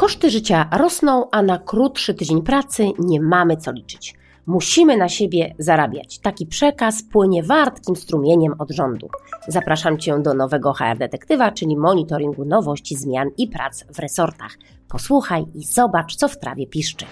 Koszty życia rosną, a na krótszy tydzień pracy nie mamy co liczyć. Musimy na siebie zarabiać. Taki przekaz płynie wartkim strumieniem od rządu. Zapraszam Cię do nowego HR Detektywa, czyli monitoringu nowości, zmian i prac w resortach. Posłuchaj i zobacz, co w trawie piszczy.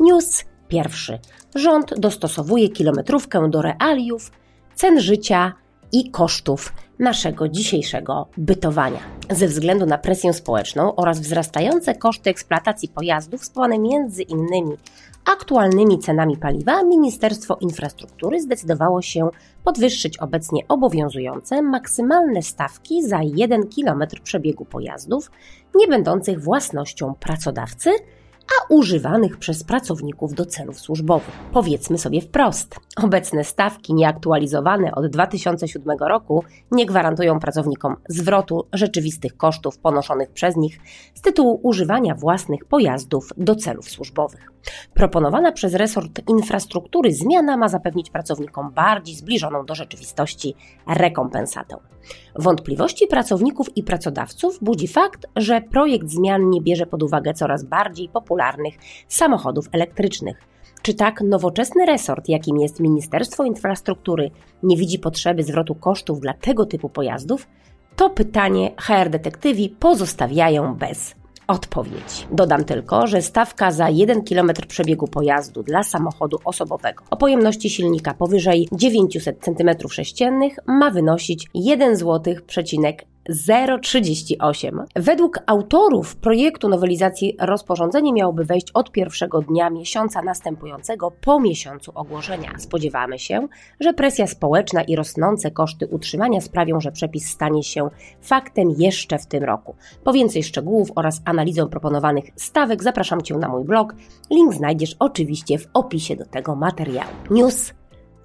News pierwszy. Rząd dostosowuje kilometrówkę do realiów, cen życia i kosztów naszego dzisiejszego bytowania. Ze względu na presję społeczną oraz wzrastające koszty eksploatacji pojazdów spowodowane między innymi aktualnymi cenami paliwa, Ministerstwo Infrastruktury zdecydowało się podwyższyć obecnie obowiązujące maksymalne stawki za 1 km przebiegu pojazdów nie będących własnością pracodawcy a używanych przez pracowników do celów służbowych. Powiedzmy sobie wprost, obecne stawki nieaktualizowane od 2007 roku nie gwarantują pracownikom zwrotu rzeczywistych kosztów ponoszonych przez nich z tytułu używania własnych pojazdów do celów służbowych. Proponowana przez resort infrastruktury zmiana ma zapewnić pracownikom bardziej zbliżoną do rzeczywistości rekompensatę. Wątpliwości pracowników i pracodawców budzi fakt, że projekt zmian nie bierze pod uwagę coraz bardziej popularnych samochodów elektrycznych. Czy tak nowoczesny resort, jakim jest Ministerstwo Infrastruktury, nie widzi potrzeby zwrotu kosztów dla tego typu pojazdów? To pytanie HR detektywi pozostawiają bez odpowiedź. Dodam tylko, że stawka za 1 km przebiegu pojazdu dla samochodu osobowego o pojemności silnika powyżej 900 cm3 ma wynosić 1 zł 038. Według autorów projektu nowelizacji rozporządzenie miałoby wejść od pierwszego dnia miesiąca następującego po miesiącu ogłoszenia. Spodziewamy się, że presja społeczna i rosnące koszty utrzymania sprawią, że przepis stanie się faktem jeszcze w tym roku. Po więcej szczegółów oraz analizę proponowanych stawek zapraszam Cię na mój blog. Link znajdziesz oczywiście w opisie do tego materiału. News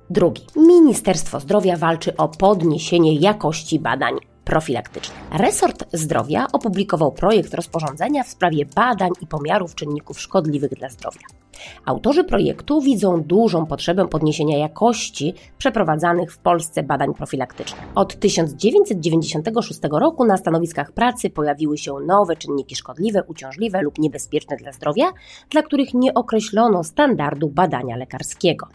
drugi. Ministerstwo Zdrowia walczy o podniesienie jakości badań profilaktyczne. Resort Zdrowia opublikował projekt rozporządzenia w sprawie badań i pomiarów czynników szkodliwych dla zdrowia. Autorzy projektu widzą dużą potrzebę podniesienia jakości przeprowadzanych w Polsce badań profilaktycznych. Od 1996 roku na stanowiskach pracy pojawiły się nowe czynniki szkodliwe, uciążliwe lub niebezpieczne dla zdrowia, dla których nie określono standardu badania lekarskiego.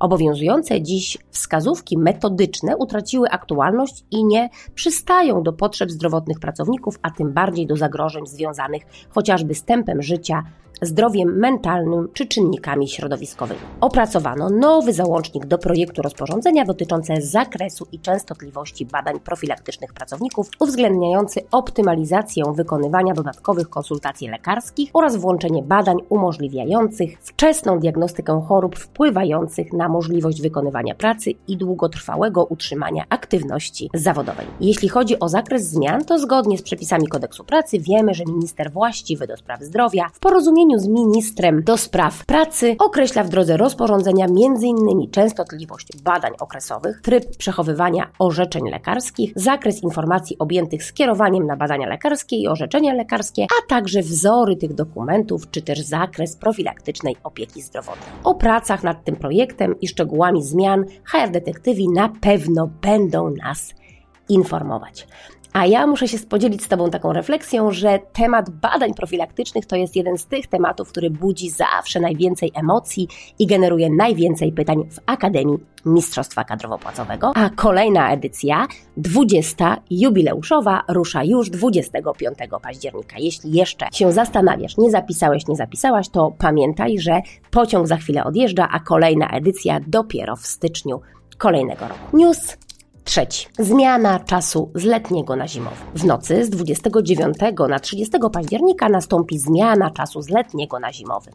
Obowiązujące dziś wskazówki metodyczne utraciły aktualność i nie przystają do potrzeb zdrowotnych pracowników, a tym bardziej do zagrożeń związanych chociażby z tempem życia, zdrowiem mentalnym czy czynnikami środowiskowymi. Opracowano nowy załącznik do projektu rozporządzenia dotyczące zakresu i częstotliwości badań profilaktycznych pracowników, uwzględniający optymalizację wykonywania dodatkowych konsultacji lekarskich oraz włączenie badań umożliwiających wczesną diagnostykę chorób wpływających na możliwość wykonywania pracy i długotrwałego utrzymania aktywności zawodowej. Jeśli chodzi o zakres zmian, to zgodnie z przepisami kodeksu pracy wiemy, że minister właściwy do spraw zdrowia w porozumieniu porozumieniu z ministrem do spraw pracy określa w drodze rozporządzenia m.in. częstotliwość badań okresowych, tryb przechowywania orzeczeń lekarskich, zakres informacji objętych skierowaniem na badania lekarskie i orzeczenia lekarskie, a także wzory tych dokumentów, czy też zakres profilaktycznej opieki zdrowotnej. O pracach nad tym projektem i szczegółami zmian HR detektywi na pewno będą nas informować. A ja muszę się podzielić z Tobą taką refleksją, że temat badań profilaktycznych to jest jeden z tych tematów, który budzi zawsze najwięcej emocji i generuje najwięcej pytań w Akademii Mistrzostwa Kadrowo-Płacowego. A kolejna edycja, 20 jubileuszowa, rusza już 25 października. Jeśli jeszcze się zastanawiasz, nie zapisałeś, nie zapisałaś, to pamiętaj, że pociąg za chwilę odjeżdża, a kolejna edycja dopiero w styczniu kolejnego roku. News Trzeci. Zmiana czasu z letniego na zimowy. W nocy z 29 na 30 października nastąpi zmiana czasu z letniego na zimowy.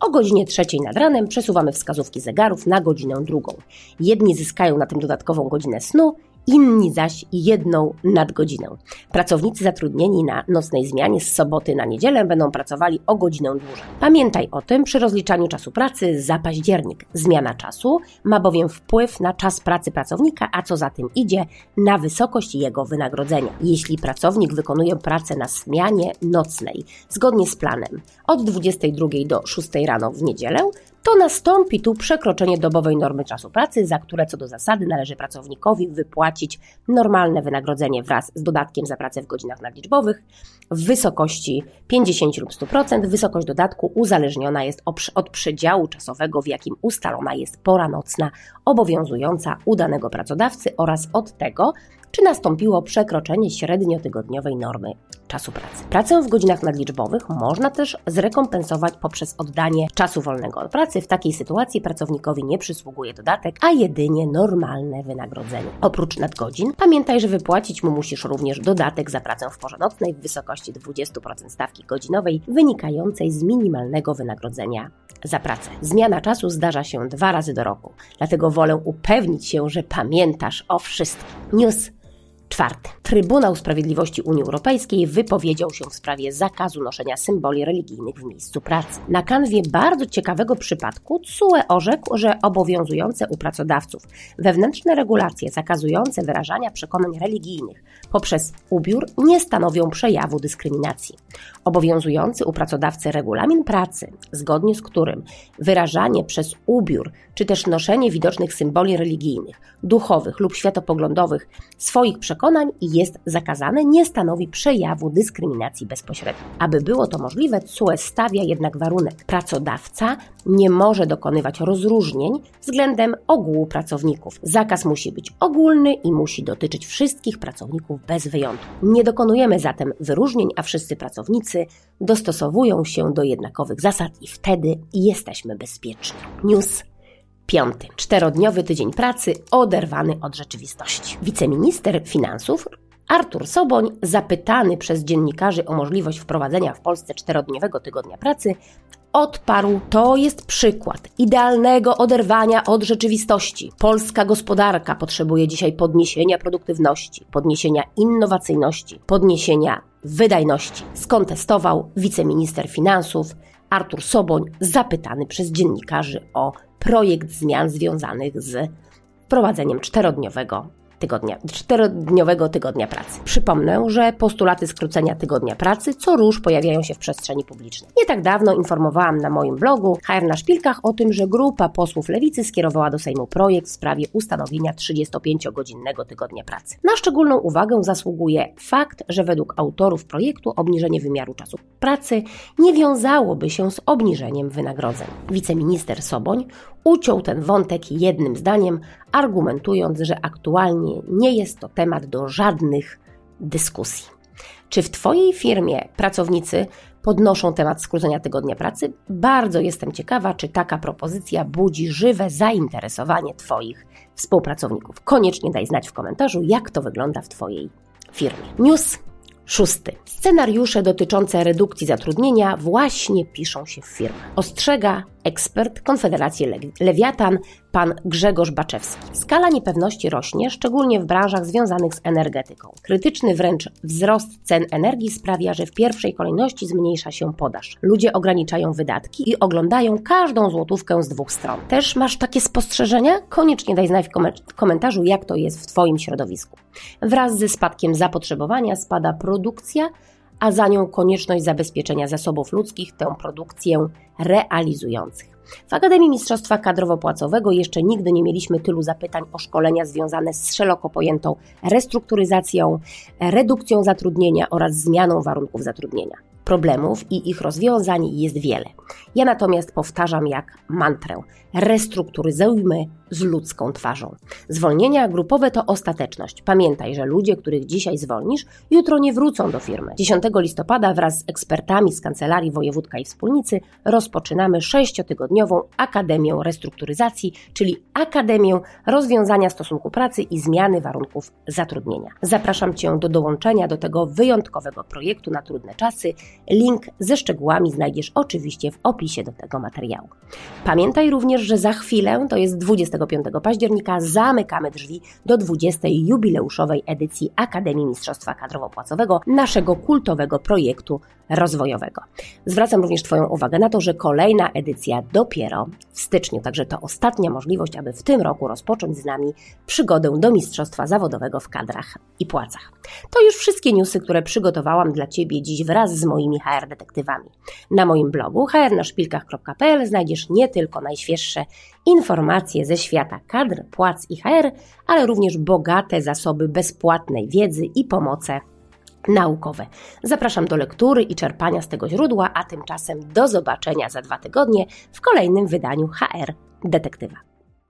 O godzinie trzeciej nad ranem przesuwamy wskazówki zegarów na godzinę drugą. Jedni zyskają na tym dodatkową godzinę snu, inni zaś jedną nadgodzinę. Pracownicy zatrudnieni na nocnej zmianie z soboty na niedzielę będą pracowali o godzinę dłużej. Pamiętaj o tym przy rozliczaniu czasu pracy za październik. Zmiana czasu ma bowiem wpływ na czas pracy pracownika, a co za tym idzie, na wysokość jego wynagrodzenia. Jeśli pracownik wykonuje pracę na zmianie nocnej, zgodnie z planem, od 22 do 6 rano w niedzielę, to nastąpi tu przekroczenie dobowej normy czasu pracy, za które co do zasady należy pracownikowi wypłacić normalne wynagrodzenie wraz z dodatkiem za pracę w godzinach nadliczbowych w wysokości 50 lub 100%. Wysokość dodatku uzależniona jest od przedziału czasowego, w jakim ustalona jest pora nocna obowiązująca u danego pracodawcy oraz od tego, czy nastąpiło przekroczenie średniotygodniowej normy czasu pracy. Pracę w godzinach nadliczbowych można też zrekompensować poprzez oddanie czasu wolnego od pracy. W takiej sytuacji pracownikowi nie przysługuje dodatek, a jedynie normalne wynagrodzenie. Oprócz nadgodzin pamiętaj, że wypłacić mu musisz również dodatek za pracę w porze nocnej w wysokości 20% stawki godzinowej wynikającej z minimalnego wynagrodzenia za pracę. Zmiana czasu zdarza się dwa razy do roku, dlatego wolę upewnić się, że pamiętasz o wszystkim. News Czwarty. Trybunał Sprawiedliwości Unii Europejskiej wypowiedział się w sprawie zakazu noszenia symboli religijnych w miejscu pracy. Na kanwie bardzo ciekawego przypadku CUE orzekł, że obowiązujące u pracodawców wewnętrzne regulacje zakazujące wyrażania przekonań religijnych poprzez ubiór nie stanowią przejawu dyskryminacji. Obowiązujący u pracodawcy regulamin pracy, zgodnie z którym wyrażanie przez ubiór czy też noszenie widocznych symboli religijnych, duchowych lub światopoglądowych swoich przekonań jest zakazane, nie stanowi przejawu dyskryminacji bezpośredniej. Aby było to możliwe, CUE stawia jednak warunek. Pracodawca nie może dokonywać rozróżnień względem ogółu pracowników. Zakaz musi być ogólny i musi dotyczyć wszystkich pracowników bez wyjątku. Nie dokonujemy zatem wyróżnień, a wszyscy pracownicy dostosowują się do jednakowych zasad i wtedy jesteśmy bezpieczni. News Piąty. Czterodniowy tydzień pracy oderwany od rzeczywistości. Wiceminister finansów Artur Soboń, zapytany przez dziennikarzy o możliwość wprowadzenia w Polsce czterodniowego tygodnia pracy, odparł: To jest przykład idealnego oderwania od rzeczywistości. Polska gospodarka potrzebuje dzisiaj podniesienia produktywności, podniesienia innowacyjności, podniesienia wydajności. Skontestował wiceminister finansów Artur Soboń, zapytany przez dziennikarzy o projekt zmian związanych z wprowadzeniem czterodniowego tygodnia, czterodniowego tygodnia pracy. Przypomnę, że postulaty skrócenia tygodnia pracy co róż pojawiają się w przestrzeni publicznej. Nie tak dawno informowałam na moim blogu HR na szpilkach o tym, że grupa posłów lewicy skierowała do Sejmu projekt w sprawie ustanowienia 35-godzinnego tygodnia pracy. Na szczególną uwagę zasługuje fakt, że według autorów projektu obniżenie wymiaru czasu pracy nie wiązałoby się z obniżeniem wynagrodzeń. Wiceminister Soboń uciął ten wątek jednym zdaniem, argumentując, że aktualnie nie jest to temat do żadnych dyskusji. Czy w Twojej firmie pracownicy podnoszą temat skrócenia tygodnia pracy? Bardzo jestem ciekawa, czy taka propozycja budzi żywe zainteresowanie Twoich współpracowników. Koniecznie daj znać w komentarzu, jak to wygląda w Twojej firmie. News Szósty. Scenariusze dotyczące redukcji zatrudnienia właśnie piszą się w firmach. Ostrzega ekspert Konfederacji Lewiatan, pan Grzegorz Baczewski. Skala niepewności rośnie, szczególnie w branżach związanych z energetyką. Krytyczny wręcz wzrost cen energii sprawia, że w pierwszej kolejności zmniejsza się podaż. Ludzie ograniczają wydatki i oglądają każdą złotówkę z dwóch stron. Też masz takie spostrzeżenia? Koniecznie daj znać w komentarzu, jak to jest w Twoim środowisku. Wraz ze spadkiem zapotrzebowania spada produkcja, a za nią konieczność zabezpieczenia zasobów ludzkich tę produkcję realizujących. W Akademii Mistrzostwa Kadrowo-Płacowego jeszcze nigdy nie mieliśmy tylu zapytań o szkolenia związane z szeroko pojętą restrukturyzacją, redukcją zatrudnienia oraz zmianą warunków zatrudnienia. Problemów i ich rozwiązań jest wiele. Ja natomiast powtarzam jak mantrę: restrukturyzujmy z ludzką twarzą. Zwolnienia grupowe to ostateczność. Pamiętaj, że ludzie, których dzisiaj zwolnisz, jutro nie wrócą do firmy. 10 listopada wraz z ekspertami z Kancelarii Wojewódka i Wspólnicy rozpoczynamy sześciotygodniową Akademię Restrukturyzacji, czyli Akademię Rozwiązania Stosunku Pracy i Zmiany Warunków Zatrudnienia. Zapraszam Cię do dołączenia do tego wyjątkowego projektu na trudne czasy. Link ze szczegółami znajdziesz oczywiście w opisie do tego materiału. Pamiętaj również, że za chwilę, to jest 20 25 października zamykamy drzwi do 20. jubileuszowej edycji Akademii Mistrzostwa Kadrowo-Płacowego, naszego kultowego projektu rozwojowego. Zwracam również Twoją uwagę na to, że kolejna edycja dopiero w styczniu, także to ostatnia możliwość, aby w tym roku rozpocząć z nami przygodę do Mistrzostwa Zawodowego w kadrach i płacach. To już wszystkie newsy, które przygotowałam dla Ciebie dziś wraz z moimi HR detektywami. Na moim blogu hrnaszpilkach.pl znajdziesz nie tylko najświeższe informacje ze świata kadr, płac i HR, ale również bogate zasoby bezpłatnej wiedzy i pomocy naukowe. Zapraszam do lektury i czerpania z tego źródła, a tymczasem do zobaczenia za dwa tygodnie w kolejnym wydaniu HR Detektywa.